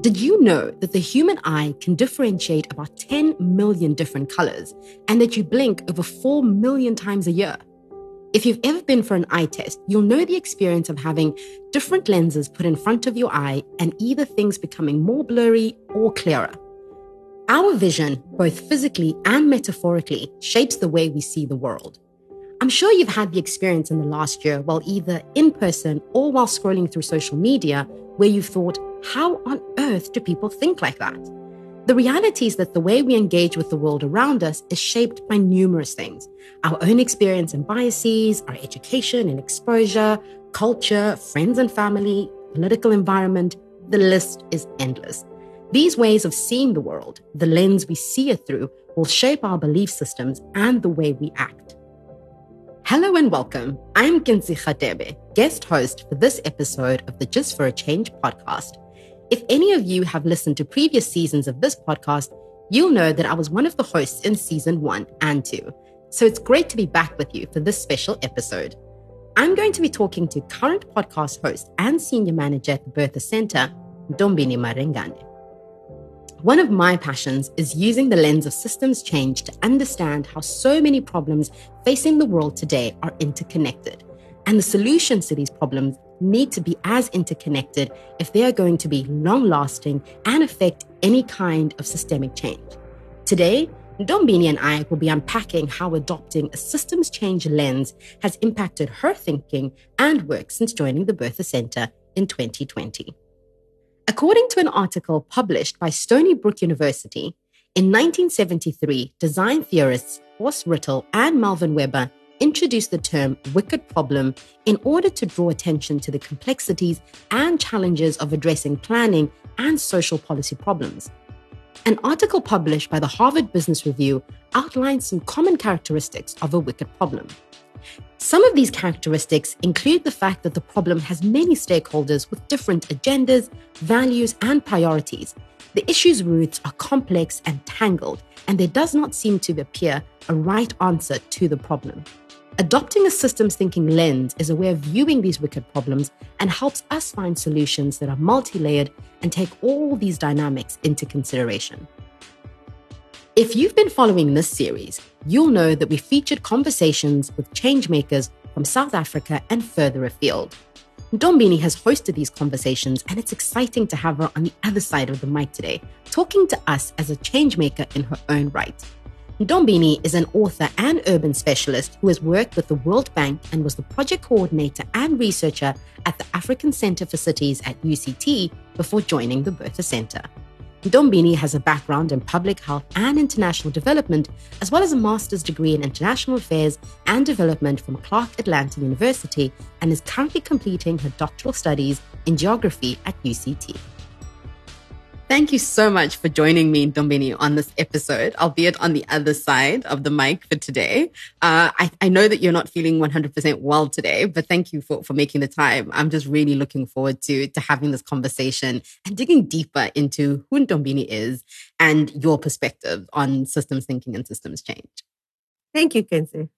Did you know that the human eye can differentiate about 10 million different colors and that you blink over 4 million times a year? If you've ever been for an eye test, you'll know the experience of having different lenses put in front of your eye and either things becoming more blurry or clearer. Our vision, both physically and metaphorically, shapes the way we see the world. I'm sure you've had the experience in the last year while either in person or while scrolling through social media where you've thought, how on earth do people think like that? The reality is that the way we engage with the world around us is shaped by numerous things our own experience and biases, our education and exposure, culture, friends and family, political environment. The list is endless. These ways of seeing the world, the lens we see it through, will shape our belief systems and the way we act. Hello and welcome. I'm Kentse Radebe, guest host for this episode of the Just for a Change podcast. If any of you have listened to previous seasons of this podcast, you'll know that I was one of the hosts in season one and two. So it's great to be back with you for this special episode. I'm going to be talking to current podcast host and senior manager at the Bertha Center, Ntombini Marrengane. One of my passions is using the lens of systems change to understand how so many problems facing the world today are interconnected. And the solutions to these problems need to be as interconnected if they are going to be long lasting and affect any kind of systemic change. Today, Ntombini and I will be unpacking how adopting a systems change lens has impacted her thinking and work since joining the Bertha Center in 2020. According to an article published by Stony Brook University, in 1973, design theorists Horst Rittel and Melvin Webber introduced the term wicked problem in order to draw attention to the complexities and challenges of addressing planning and social policy problems. An article published by the Harvard Business Review outlines some common characteristics of a wicked problem. Some of these characteristics include the fact that the problem has many stakeholders with different agendas, values, and priorities. The issue's roots are complex and tangled, and there does not seem to appear a right answer to the problem. Adopting a systems thinking lens is a way of viewing these wicked problems and helps us find solutions that are multi layered and take all these dynamics into consideration. If you've been following this series, you'll know that we featured conversations with changemakers from South Africa and further afield. Ntombini has hosted these conversations, and it's exciting to have her on the other side of the mic today, talking to us as a changemaker in her own right. Ntombini is an author and urban specialist who has worked with the World Bank and was the project coordinator and researcher at the African Center for Cities at UCT before joining the Bertha Center. Ntombini has a background in public health and international development, as well as a master's degree in international affairs and development from Clark Atlanta University, and is currently completing her doctoral studies in geography at UCT. Thank you so much for joining me, Ntombini, on this episode, albeit on the other side of the mic for today. Uh, I, I, know that you're not feeling 100% well today, but thank you for, for making the time. I'm just really looking forward to, to having this conversation and digging deeper into who Ntombini is and your perspective on systems thinking and systems change. Thank you, Kentse.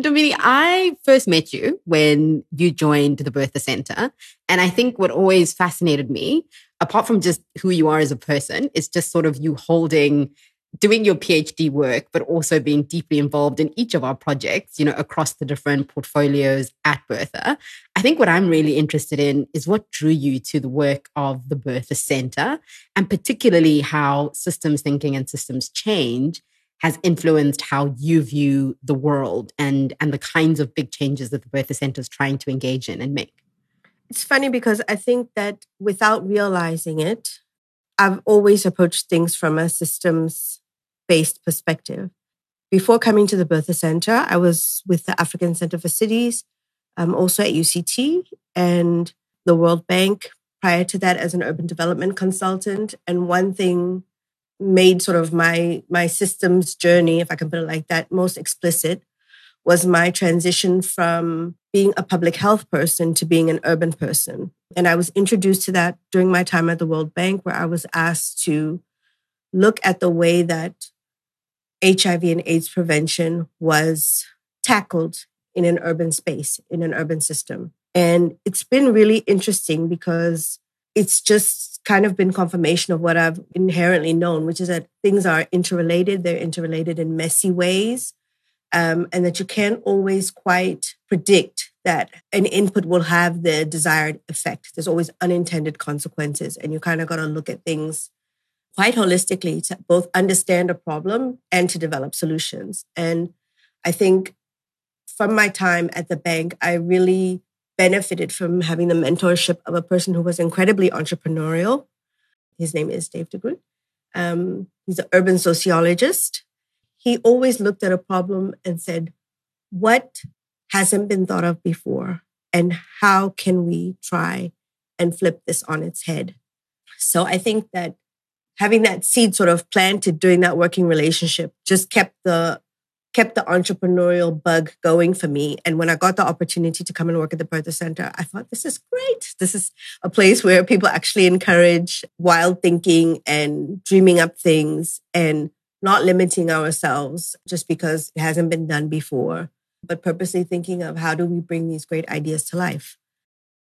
Ntombini, I first met you when you joined the Bertha Center. And I think what always fascinated me apart from just who you are as a person, is just sort of you holding doing your PhD work, but also being deeply involved in each of our projects, you know, across the different portfolios at Bertha. I think what I'm really interested in is what drew you to the work of the Bertha Center, and particularly how systems thinking and systems change has influenced how you view the world and, and the kinds of big changes that the Bertha Center is trying to engage in and make. It's funny because I think that without realizing it, I've always approached things from a systems based perspective. Before coming to the Bertha Center, I was with the African Center for Cities, um, also at UCT and the World Bank. Prior to that, as an urban development consultant, and one thing made sort of my my systems journey, if I can put it like that, most explicit was my transition from being a public health person to being an urban person. And I was introduced to that during my time at the World Bank, where I was asked to look at the way that HIV and AIDS prevention was tackled in an urban space, in an urban system. And it's been really interesting because it's just kind of been confirmation of what I've inherently known, which is that things are interrelated. They're interrelated in messy ways. Um, and that you can't always quite predict that an input will have the desired effect. There's always unintended consequences, and you kind of got to look at things quite holistically to both understand a problem and to develop solutions. And I think from my time at the bank, I really benefited from having the mentorship of a person who was incredibly entrepreneurial. His name is Dave DeGroot. Um, he's an urban sociologist. He always looked at a problem and said, What hasn't been thought of before? And how can we try and flip this on its head? So I think that having that seed sort of planted during that working relationship just kept the kept the entrepreneurial bug going for me. And when I got the opportunity to come and work at the Bertha Center, I thought, this is great. This is a place where people actually encourage wild thinking and dreaming up things and not limiting ourselves just because it hasn't been done before, but purposely thinking of how do we bring these great ideas to life.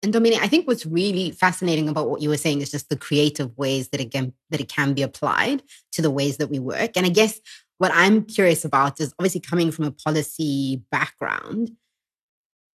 And Ntombini, I think what's really fascinating about what you were saying is just the creative ways that it can that it can be applied to the ways that we work. And I guess what I'm curious about is obviously coming from a policy background,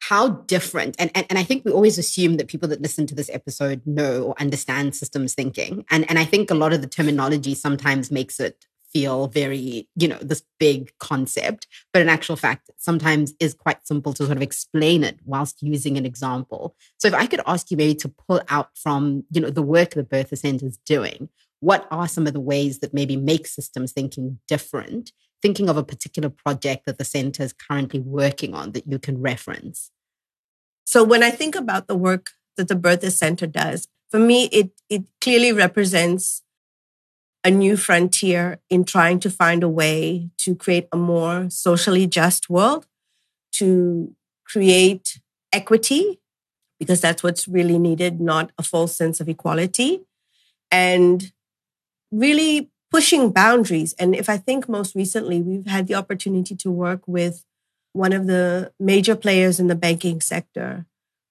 how different, and, and, and I think we always assume that people that listen to this episode know or understand systems thinking. And, and I think a lot of the terminology sometimes makes it feel very, you know, this big concept, but in actual fact, sometimes is quite simple to sort of explain it whilst using an example. So if I could ask you maybe to pull out from, you know, the work the Bertha Center is doing, what are some of the ways that maybe make systems thinking different? Thinking of a particular project that the center is currently working on that you can reference. So when I think about the work that the Bertha Center does, for me, it, it clearly represents a new frontier in trying to find a way to create a more socially just world, to create equity, because that's what's really needed, not a false sense of equality, and really pushing boundaries. And if I think most recently, we've had the opportunity to work with one of the major players in the banking sector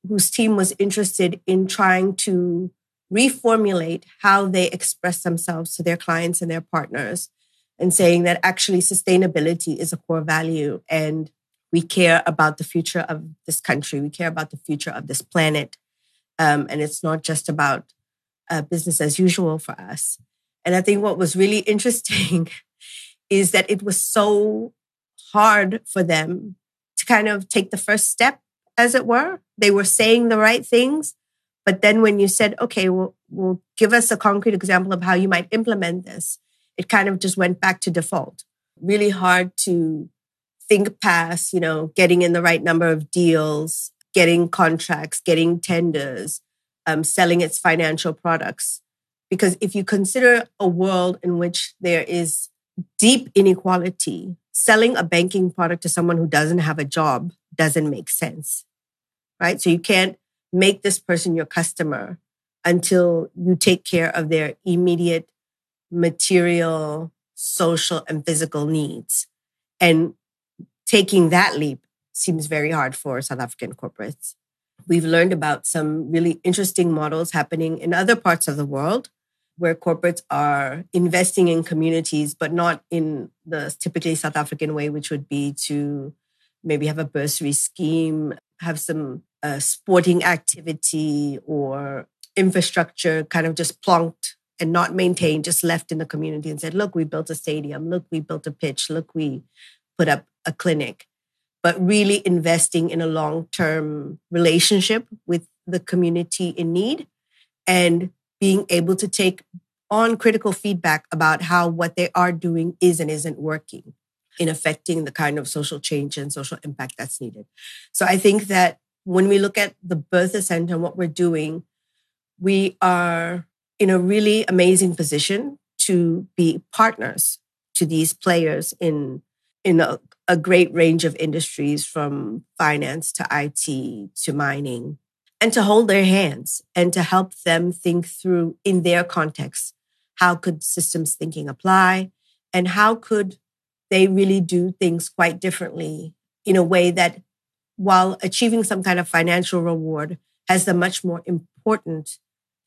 whose team was interested in trying to reformulate how they express themselves to their clients and their partners and saying that actually sustainability is a core value and we care about the future of this country. We care about the future of this planet. Um, and it's not just about uh, business as usual for us and I think what was really interesting is that it was so hard for them to kind of take the first step, as it were. They were saying the right things. But then when you said, okay, well, well give us a concrete example of how you might implement this, it kind of just went back to default. Really hard to think past, you know, getting in the right number of deals, getting contracts, getting tenders, um, selling its financial products. Because if you consider a world in which there is deep inequality, selling a banking product to someone who doesn't have a job doesn't make sense, right? So you can't make this person your customer until you take care of their immediate material, social, and physical needs. And taking that leap seems very hard for South African corporates. We've learned about some really interesting models happening in other parts of the world where corporates are investing in communities, but not in the typically South African way, which would be to maybe have a bursary scheme, have some uh, sporting activity or infrastructure kind of just plonked and not maintained, just left in the community and said, look, we built a stadium, look, we built a pitch, look, we put up a clinic. But really investing in a long term relationship with the community in need and being able to take on critical feedback about how what they are doing is and isn't working in affecting the kind of social change and social impact that's needed. So I think that when we look at the Bertha Center and what we're doing, we are in a really amazing position to be partners to these players in in a, a great range of industries from finance to IT to mining and to hold their hands and to help them think through in their context how could systems thinking apply and how could they really do things quite differently in a way that while achieving some kind of financial reward has the much more important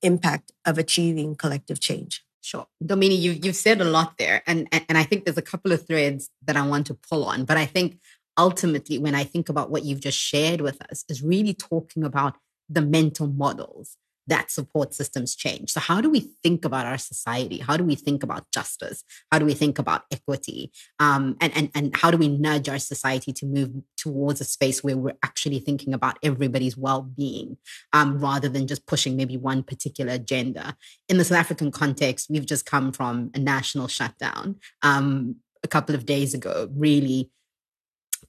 impact of achieving collective change. Sure. Ntombini, you've, you've said a lot there. And, and I think there's a couple of threads that I want to pull on. But I think ultimately, when I think about what you've just shared with us, is really talking about the mental models that support systems change. So, how do we think about our society? How do we think about justice? How do we think about equity? Um, and, and, and how do we nudge our society to move towards a space where we're actually thinking about everybody's well being um, rather than just pushing maybe one particular agenda? In the South African context, we've just come from a national shutdown um, a couple of days ago, really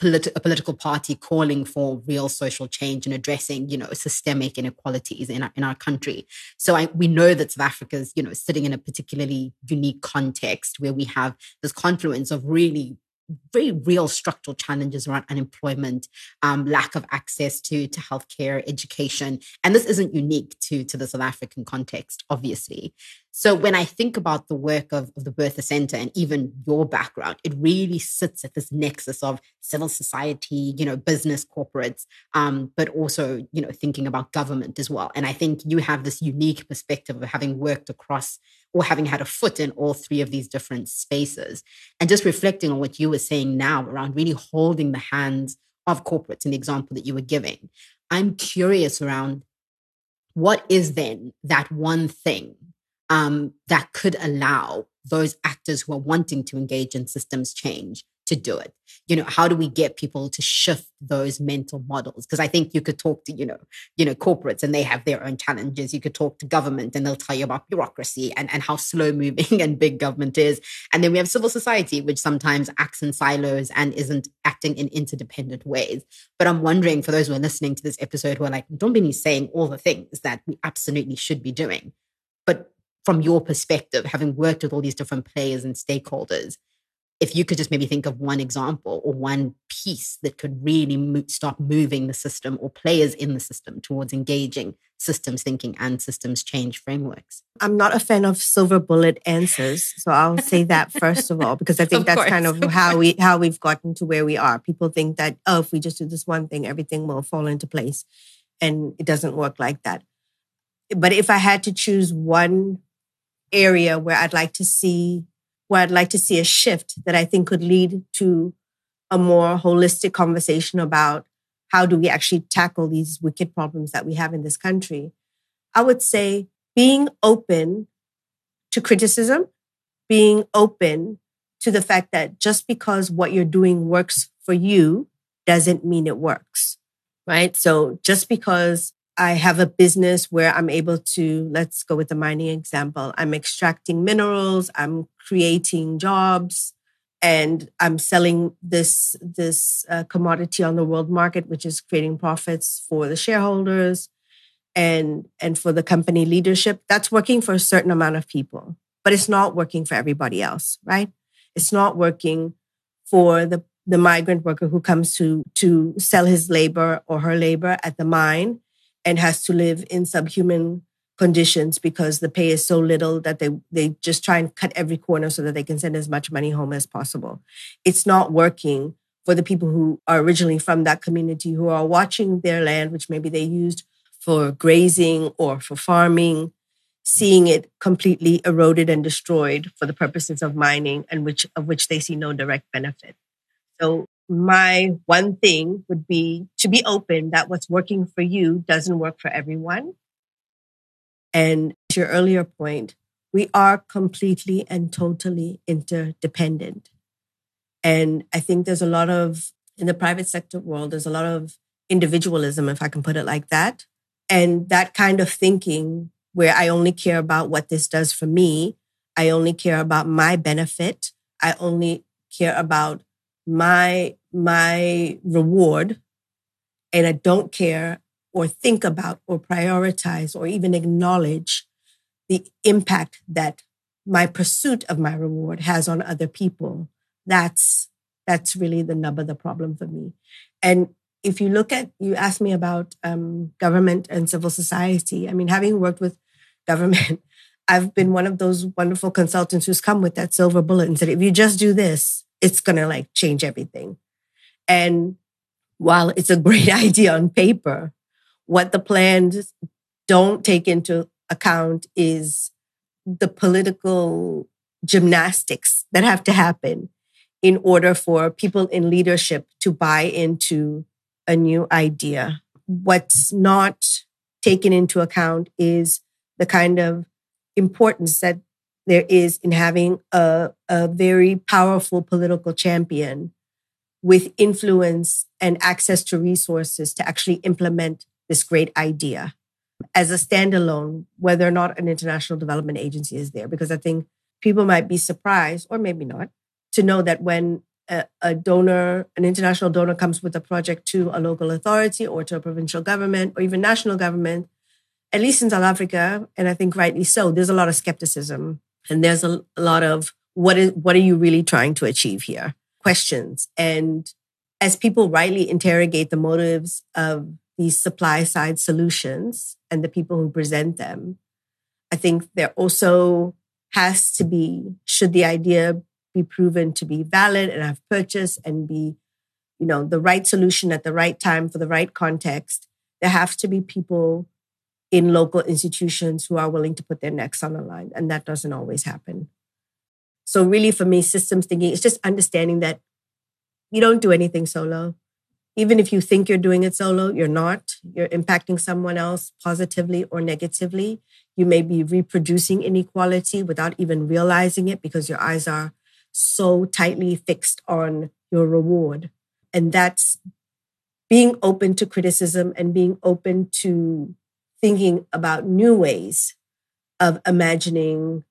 politi- a political party calling for real social change and addressing, you know, systemic inequalities in our, in our country. So I, we know that South Africa is, you know, sitting in a particularly unique context where we have this confluence of really very real structural challenges around unemployment, um, lack of access to, to healthcare, education. And this isn't unique to, to the South African context, obviously. So when I think about the work of, of the Bertha Center and even your background, it really sits at this nexus of civil society, you know, business, corporates, um, but also, you know, thinking about government as well. And I think you have this unique perspective of having worked across or having had a foot in all three of these different spaces. And just reflecting on what you were saying now around really holding the hands of corporates in the example that you were giving, I'm curious around what is then that one thing um, that could allow those actors who are wanting to engage in systems change to do it? You know how do we get people to shift those mental models? Because i think you could talk to you know you know corporates and they have their own challenges. You could talk to government and they'll tell you about bureaucracy and, and how slow moving and big government is. And then we have civil society which sometimes acts in silos and isn't acting in interdependent ways. But i'm wondering for those who are listening to this episode who are like don't be me saying all the things that we absolutely should be doing. But from your perspective, having worked with all these different players and stakeholders, if you could just maybe think of one example or one piece that could really mo- start moving the system or players in the system towards engaging systems thinking and systems change frameworks. I'm not a fan of silver bullet answers, so I'll say that first of all because I think that's course, kind of, of how we how we've gotten to where we are. People think that oh, if we just do this one thing, everything will fall into place, and it doesn't work like that. But if I had to choose one area where I'd like to see where I'd like to see a shift that I think could lead to a more holistic conversation about how do we actually tackle these wicked problems that we have in this country. I would say being open to criticism, being open to the fact that just because what you're doing works for you doesn't mean it works, right? So just because I have a business where I'm able to, let's go with the mining example. I'm extracting minerals, I'm creating jobs, and I'm selling this, this uh, commodity on the world market, which is creating profits for the shareholders and, and for the company leadership. That's working for a certain amount of people, but it's not working for everybody else, right? It's not working for the, the migrant worker who comes to, to sell his labor or her labor at the mine and has to live in subhuman conditions because the pay is so little that they they just try and cut every corner so that they can send as much money home as possible. It's not working for the people who are originally from that community who are watching their land, which maybe they used for grazing or for farming, seeing it completely eroded and destroyed for the purposes of mining and which of which they see no direct benefit. So my one thing would be to be open that what's working for you doesn't work for everyone. And to your earlier point, we are completely and totally interdependent. And I think there's a lot of, in the private sector world, there's a lot of individualism, if I can put it like that. And that kind of thinking where I only care about what this does for me, I only care about my benefit, I only care about my my reward and I don't care or think about or prioritize or even acknowledge the impact that my pursuit of my reward has on other people. That's that's really the nub of the problem for me. And if you look at you asked me about um, government and civil society i mean having worked with government i've been one of those wonderful consultants who's come with that silver bullet and said if you just do this it's going to like change everything. And while it's a great idea on paper, what the plans don't take into account is the political gymnastics that have to happen in order for people in leadership to buy into a new idea. What's not taken into account is the kind of importance that there is in having a, a very powerful political champion with influence and access to resources to actually implement this great idea as a standalone, whether or not an international development agency is there. Because I think people might be surprised, or maybe not, to know that when a, a, donor, an international donor comes with a project to a local authority or to a provincial government or even national government, at least in South Africa, and I think rightly so, there's a lot of skepticism and there's a, a lot of what is what are you really trying to achieve here? Questions. And as people rightly interrogate the motives of these supply side solutions and the people who present them, I think there also has to be, should the idea be proven to be valid and have purchase and be, you know, the right solution at the right time for the right context, there have to be people in local institutions who are willing to put their necks on the line. And that doesn't always happen. So, really, for me, systems thinking is just understanding that you don't do anything solo. Even if you think you're doing it solo, you're not. You're impacting someone else positively or negatively. You may be reproducing inequality without even realizing it because your eyes are so tightly fixed on your reward. And that's being open to criticism and being open to thinking about new ways of imagining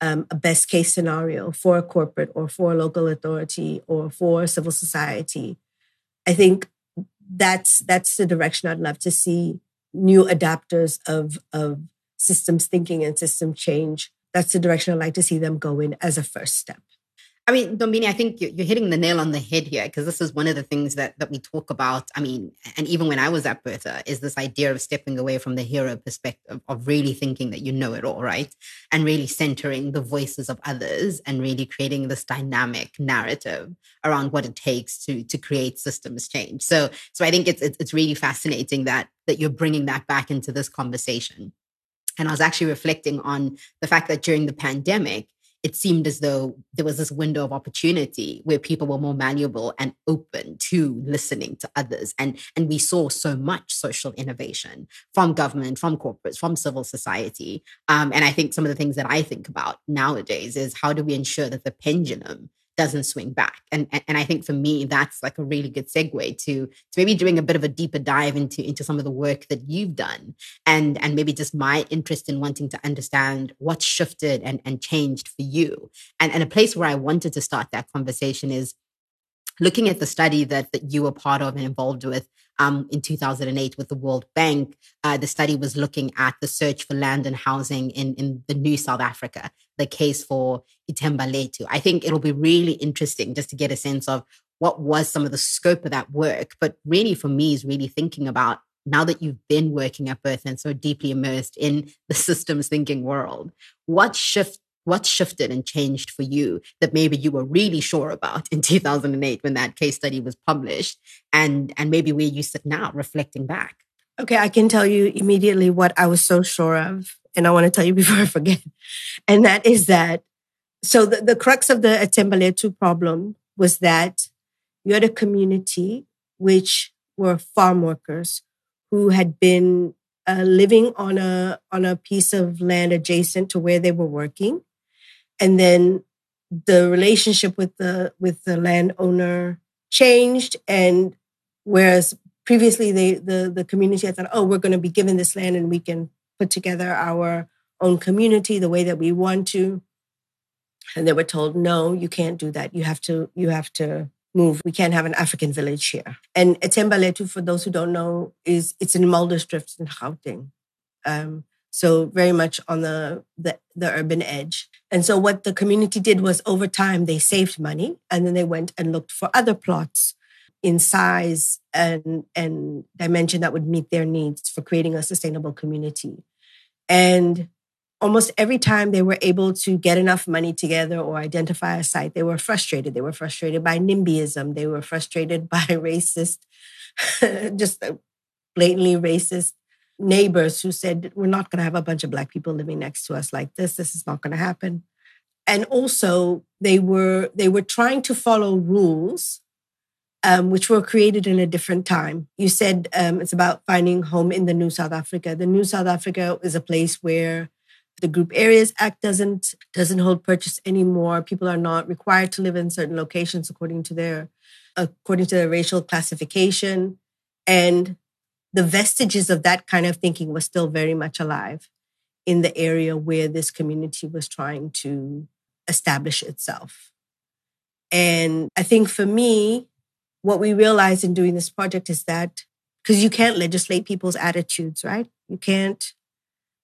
um, a best case scenario for a corporate or for a local authority or for civil society. I think that's that's the direction I'd love to see new adapters of of systems thinking and system change. That's the direction I'd like to see them go in as a first step. I mean, Ntombini, I think you're hitting the nail on the head here because this is one of the things that that we talk about. I mean, and even when I was at Bertha, is this idea of stepping away from the hero perspective of really thinking that you know it all, right? And really centering the voices of others and really creating this dynamic narrative around what it takes to to create systems change. So, so I think it's it's, it's really fascinating that that you're bringing that back into this conversation. And I was actually reflecting on the fact that during the pandemic, it seemed as though there was this window of opportunity where people were more malleable and open to listening to others. And and we saw so much social innovation from government from corporates from civil society. Um, and i think some of the things that i think about nowadays is how do we ensure that the pendulum doesn't swing back. And, and, and I think for me, that's like a really good segue to, to maybe doing a bit of a deeper dive into, into some of the work that you've done and, and maybe just my interest in wanting to understand what shifted and, and changed for you. And, and a place where I wanted to start that conversation is looking at the study that, that you were part of and involved with um, in 2008 with the World Bank, uh, the study was looking at the search for land and housing in, in the new South Africa, the case for Ithemba Lethu. I think it'll be really interesting just to get a sense of what was some of the scope of that work. But really, for me, is really thinking about now that you've been working at Bertha and so deeply immersed in the systems thinking world, what shift what shifted and changed for you that maybe you were really sure about in 2008 when that case study was published and and maybe where you sit now reflecting back? Okay i can tell you immediately what i was so sure of and i want to tell you before i forget and that is that so the, the crux of the Ithemba Lethu problem was that you had a community which were farm workers who had been uh, living on a on a piece of land adjacent to where they were working and then the relationship with the with the landowner changed. And whereas previously they the the community had thought oh we're going to be given this land and we can put together our own community the way that we want to. And they were told no you can't do that. You have to you have to move. We can't have an african village here. And Ithemba Lethu for those who don't know is it's in Muldersdrift in Gauteng. Um, so very much on the, the, the urban edge. And so what the community did was over time they saved money and then they went and looked for other plots in size and and dimension that would meet their needs for creating a sustainable community. And almost every time they were able to get enough money together or identify a site, they were frustrated. They were frustrated by NIMBYism. They were frustrated by racist, just blatantly racist neighbors who said, We're not going to have a bunch of Black people living next to us like this. This is not going to happen. And also, they were they were trying to follow rules um, which were created in a different time. You said um, it's about finding home in the New South Africa. The New South Africa is a place where the Group Areas Act doesn't doesn't hold purchase anymore. People are not required to live in certain locations according to their according to their racial classification, and the vestiges of that kind of thinking was still very much alive in the area where this community was trying to establish itself. And I think for me, what we realized in doing this project is that because you can't legislate people's attitudes, right? You can't,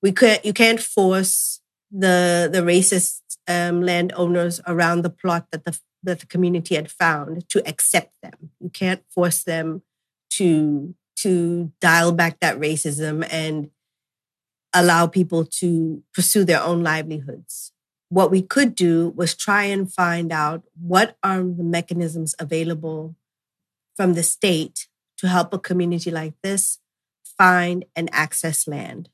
we can't, you can't force the the racist um, landowners around the plot that the that the community had found to accept them. You can't force them to to dial back that racism and allow people to pursue their own livelihoods. What we could do was try and find out what are the mechanisms available from the state to help a community like this find and access land.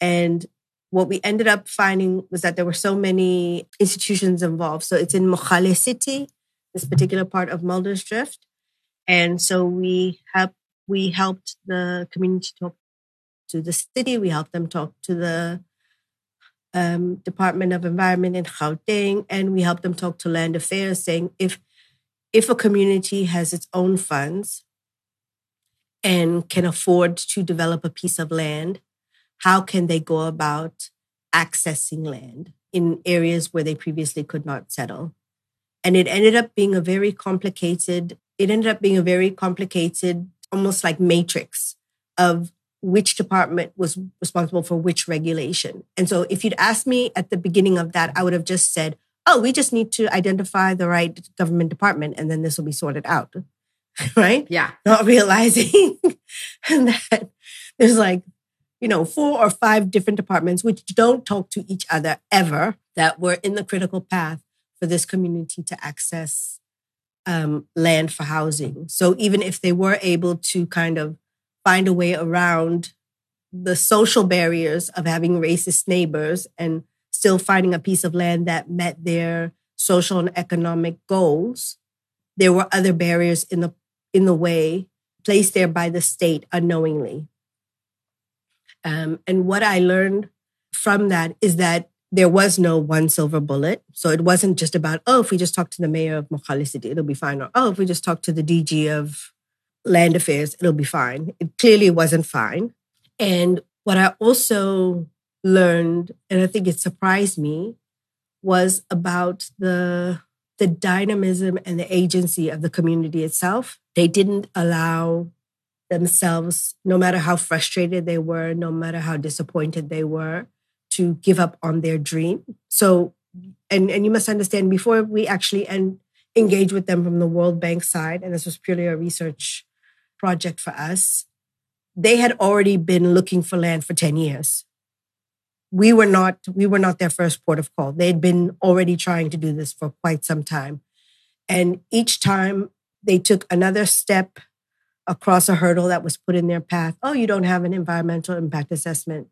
And what we ended up finding was that there were so many institutions involved. So it's in Mogale City, this particular part of Muldersdrift. And so we have we helped the community talk to the city. We helped them talk to the um, Department of Environment in Gauteng, and we helped them talk to Land Affairs, saying if if a community has its own funds and can afford to develop a piece of land, how can they go about accessing land in areas where they previously could not settle? And it ended up being a very complicated, it ended up being a very complicated, almost like matrix of which department was responsible for which regulation. And so if you'd asked me at the beginning of that, I would have just said, oh, we just need to identify the right government department and then this will be sorted out. right? Yeah. Not realizing that there's like, you know, four or five different departments which don't talk to each other ever that were in the critical path for this community to access um, land for housing. So even if they were able to kind of find a way around the social barriers of having racist neighbors and still finding a piece of land that met their social and economic goals. There were other barriers in the in the way placed there by the state unknowingly. Um, and what I learned from that is that there was no one silver bullet. So it wasn't just about, oh, if we just talk to the mayor of Mogale City, it'll be fine. Or, oh, if we just talk to the DG of land affairs, it'll be fine. It clearly wasn't fine. And what I also learned, and I think it surprised me, was about the the dynamism and the agency of the community itself. They didn't allow themselves, no matter how frustrated they were, no matter how disappointed they were, to give up on their dream. So, and and you must understand before we actually and engage with them from the World Bank side, and this was purely a research project for us. They had already been looking for land for 10 years we were not we were not their first port of call. They'd been already trying to do this for quite some time. And each time they took another step across a hurdle that was put in their path. Oh, you don't have an environmental impact assessment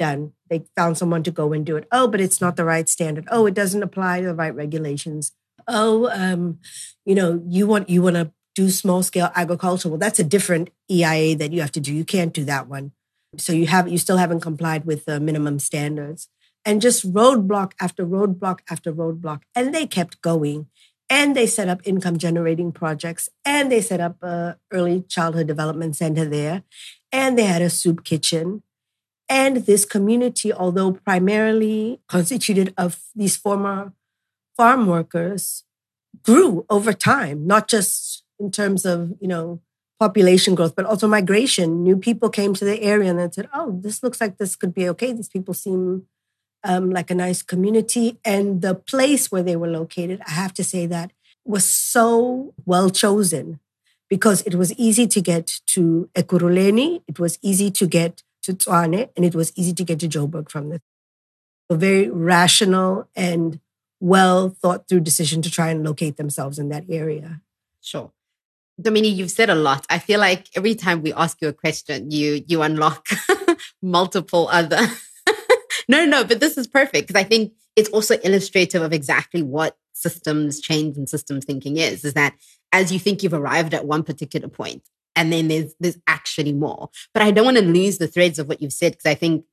done. They found someone to go and do it. Oh, but it's not the right standard. Oh, it doesn't apply to the right regulations. Oh, um, you know, you want you want to do small scale agriculture. Well, that's a different EIA that you have to do. You can't do that one. So you have you still haven't complied with the minimum standards. And just roadblock after roadblock after roadblock. And they kept going. And they set up income generating projects. And they set up a early childhood development center there. And they had a soup kitchen. And this community, although primarily constituted of these former farm workers, grew over time, not just in terms of, you know, population growth, but also migration. New people came to the area and then said, oh, this looks like this could be okay. These people seem um, like a nice community. And the place where they were located, I have to say that was so well chosen because it was easy to get to Ekurhuleni, it was easy to get to Tshwane, and it was easy to get to Joburg from this. A very rational and well thought through decision to try and locate themselves in that area. Sure. Ntombini, you've said a lot. I feel like every time we ask you a question, you you unlock multiple other. no, no, but this is perfect because I think it's also illustrative of exactly what systems change and systems thinking is, is that as you think you've arrived at one particular point, and then there's there's actually more. But I don't want to lose the threads of what you've said because I think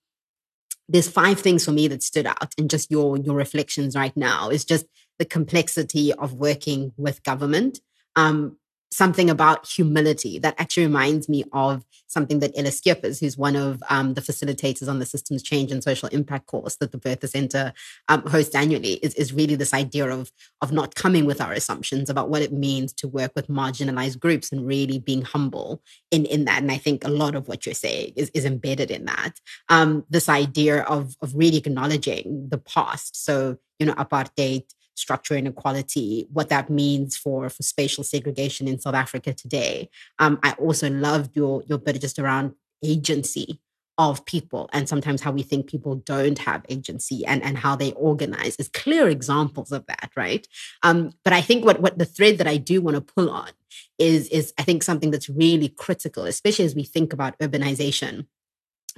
there's five things for me that stood out in just your your reflections right now. Is just the complexity of working with government. Um, something about humility that actually reminds me of something that Ella Scheepers, who's one of um, the facilitators on the Systems Change and Social Impact course that the Bertha Center um, hosts annually, is, is really this idea of, of not coming with our assumptions about what it means to work with marginalized groups and really being humble in, in that. And I think a lot of what you're saying is, is embedded in that. Um, this idea of, of really acknowledging the past. So, you know, apartheid, structural inequality, what that means for, for spatial segregation in South Africa today. Um, I also loved your, your bit just around agency of people and sometimes how we think people don't have agency and, and how they organize is clear examples of that, right? Um, but I think what, what the thread that I do want to pull on is, is I think something that's really critical, especially as we think about urbanization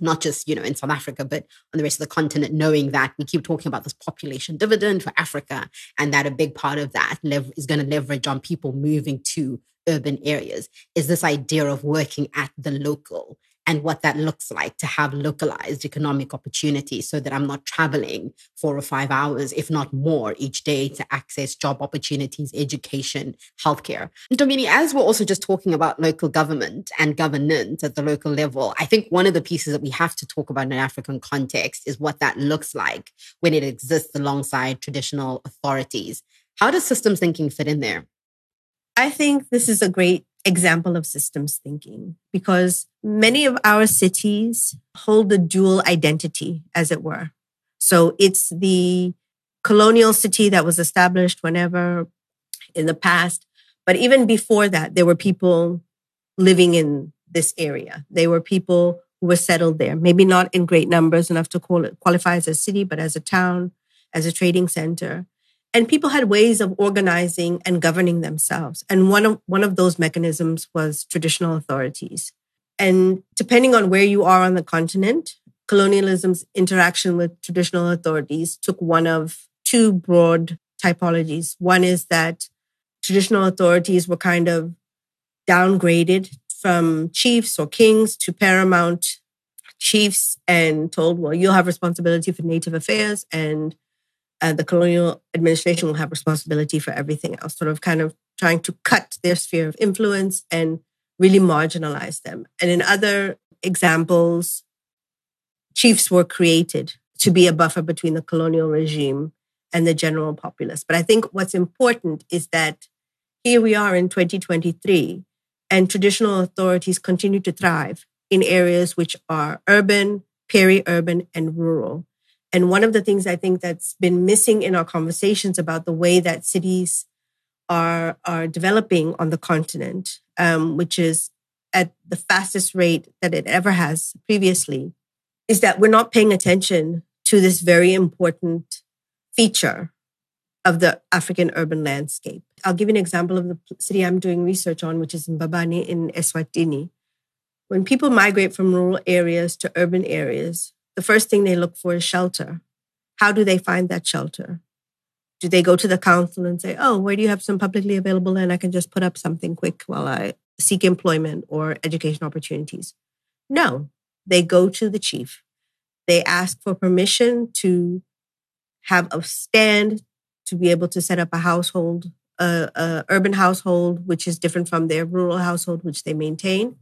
not just you know in south africa but on the rest of the continent knowing that we keep talking about this population dividend for africa and that a big part of that lev- is going to leverage on people moving to urban areas is this idea of working at the local and what that looks like to have localized economic opportunities so that I'm not traveling four or five hours, if not more, each day to access job opportunities, education, healthcare. Ntombini, as we're also just talking about local government and governance at the local level, I think one of the pieces that we have to talk about in an African context is what that looks like when it exists alongside traditional authorities. How does systems thinking fit in there? I think this is a great example of systems thinking because many of our cities hold a dual identity, as it were. So it's the colonial city that was established whenever in the past. But even before that, there were people living in this area. They were people who were settled there, maybe not in great numbers enough to call it, qualify as a city, but as a town, as a trading center and people had ways of organizing and governing themselves. And one of one of those mechanisms was traditional authorities. And depending on where you are on the continent colonialism's interaction with traditional authorities took one of two broad typologies. One is that traditional authorities were kind of downgraded from chiefs or kings to paramount chiefs and told well you'll have responsibility for native affairs and uh, the colonial administration will have responsibility for everything else, sort of kind of trying to cut their sphere of influence and really marginalize them. And in other examples, chiefs were created to be a buffer between the colonial regime and the general populace. But I think what's important is that here we are in 2023, and traditional authorities continue to thrive in areas which are urban, peri urban, and rural. And one of the things I think that's been missing in our conversations about the way that cities are, are developing on the continent, um, which is at the fastest rate that it ever has previously, is that we're not paying attention to this very important feature of the African urban landscape. I'll give you an example of the city I'm doing research on, which is in Mbabane in Eswatini. When people migrate from rural areas to urban areas, the first thing they look for is shelter. How do they find that shelter? Do they go to the council and say, oh, where do you have some publicly available land? I can just put up something quick while I seek employment or education opportunities? No, they go to the chief. They ask for permission to have a stand to be able to set up a household, a, a urban household, which is different from their rural household, which they maintain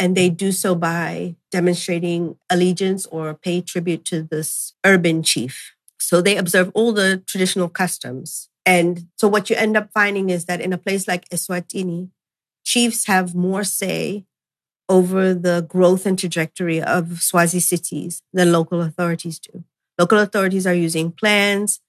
and they do so by demonstrating allegiance or pay tribute to this urban chief. So they observe all the traditional customs. And so what you end up finding is that in a place like Eswatini, chiefs have more say over the growth and trajectory of Swazi cities than local authorities do. Local authorities are using plans.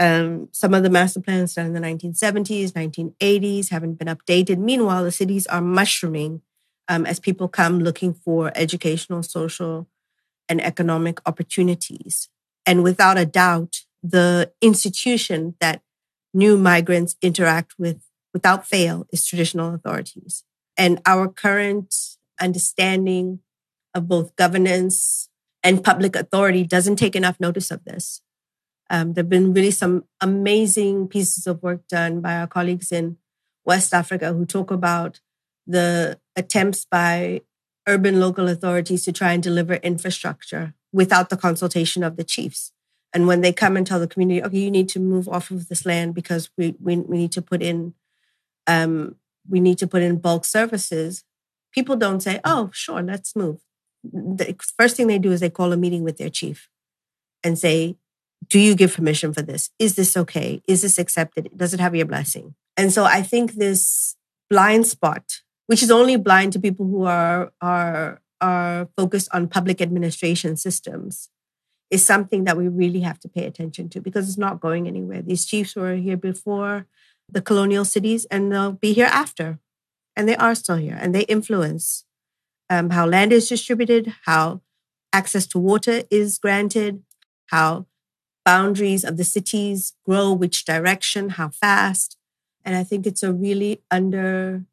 Um, some of the master plans done in the 1970s, 1980s haven't been updated. Meanwhile, the cities are mushrooming um, as people come looking for educational, social, and economic opportunities. And without a doubt, the institution that new migrants interact with without fail is traditional authorities. And our current understanding of both governance and public authority doesn't take enough notice of this. Um, there have been really some amazing pieces of work done by our colleagues in West Africa who talk about the attempts by urban local authorities to try and deliver infrastructure without the consultation of the chiefs. And when they come and tell the community, okay, you need to move off of this land because we we, we need to put in um, we need to put in bulk services, people don't say, oh, sure, let's move. The first thing they do is they call a meeting with their chief and say, do you give permission for this? Is this okay? Is this accepted? Does it have your blessing? And so I think this blind spot, which is only blind to people who are, are, are focused on public administration systems, is something that we really have to pay attention to because it's not going anywhere. These chiefs were here before the colonial cities and they'll be here after. And they are still here and they influence um, how land is distributed, how access to water is granted, how boundaries of the cities grow, which direction, how fast. And I think it's a really under,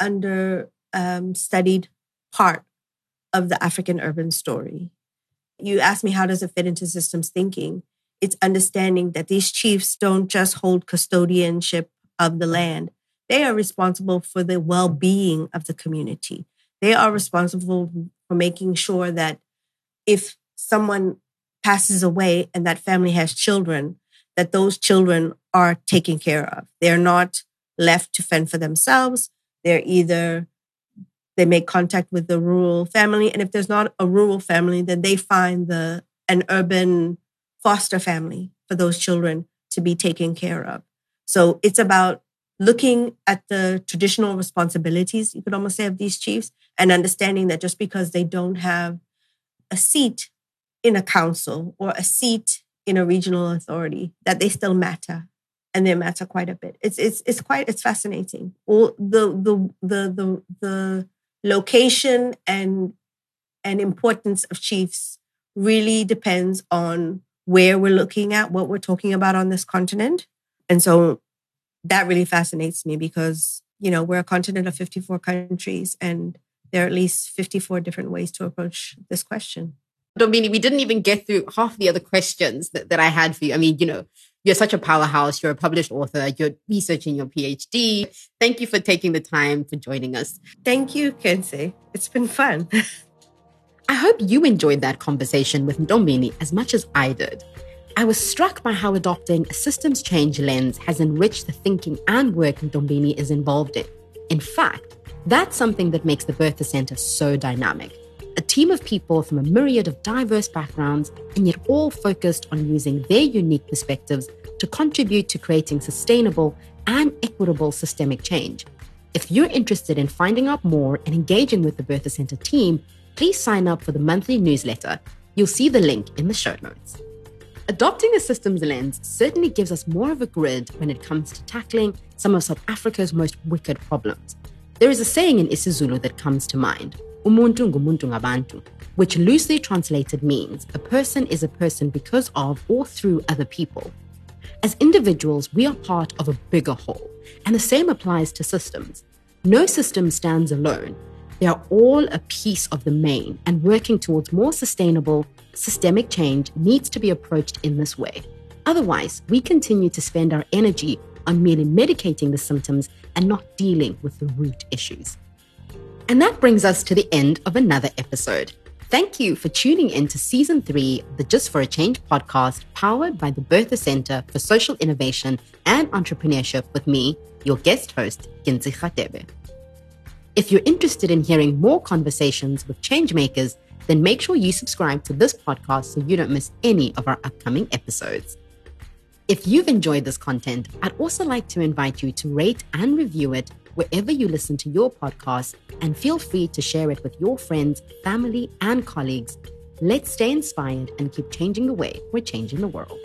under um, studied part of the African urban story. You asked me, how does it fit into systems thinking? it's understanding that these chiefs don't just hold custodianship of the land. They are responsible for the well being of the community. They are responsible for making sure that if someone passes away and that family has children, that those children are taken care of. They're not left to fend for themselves. They're either they make contact with the rural family, and if there's not a rural family, then they find the an urban foster family for those children to be taken care of. So it's about looking at the traditional responsibilities, you could almost say, of these chiefs and understanding that just because they don't have a seat in a council or a seat in a regional authority, that they still matter and they matter quite a bit. It's it's it's quite it's fascinating. All the the the the the location and and importance of chiefs really depends on where we're looking at, what we're talking about on this continent. And so that really fascinates me because, you know, we're a continent of 54 countries and there are at least 54 different ways to approach this question. Ntombini, we didn't even get through half the other questions that, that I had for you. I mean, you know, you're such a powerhouse. You're a published author. You're researching your PhD. Thank you for taking the time for joining us. Thank you, Kentse. It's been fun. I hope you enjoyed that conversation with Ntombini as much as I did. I was struck by how adopting a systems change lens has enriched the thinking and work Ntombini is involved in. In fact, that's something that makes the Bertha Center so dynamic. A team of people from a myriad of diverse backgrounds, and yet all focused on using their unique perspectives to contribute to creating sustainable and equitable systemic change. If you're interested in finding out more and engaging with the Bertha Center team, please sign up for the monthly newsletter. You'll see the link in the show notes. Adopting a systems lens certainly gives us more of a grid when it comes to tackling some of South Africa's most wicked problems. There is a saying in isiZulu that comes to mind, umuntu ngumuntu ngabantu, which loosely translated means a person is a person because of or through other people. As individuals, we are part of a bigger whole, and the same applies to systems. No system stands alone, they are all a piece of the main, and working towards more sustainable, systemic change needs to be approached in this way. Otherwise, we continue to spend our energy on merely medicating the symptoms and not dealing with the root issues. And that brings us to the end of another episode. Thank you for tuning in to season three of the Just for a Change podcast, powered by the Bertha Center for Social Innovation and Entrepreneurship with me, your guest host, Kentse Radebe. If you're interested in hearing more conversations with changemakers, then make sure you subscribe to this podcast so you don't miss any of our upcoming episodes. If you've enjoyed this content, I'd also like to invite you to rate and review it wherever you listen to your podcast and feel free to share it with your friends, family, and colleagues. Let's stay inspired and keep changing the way we're changing the world.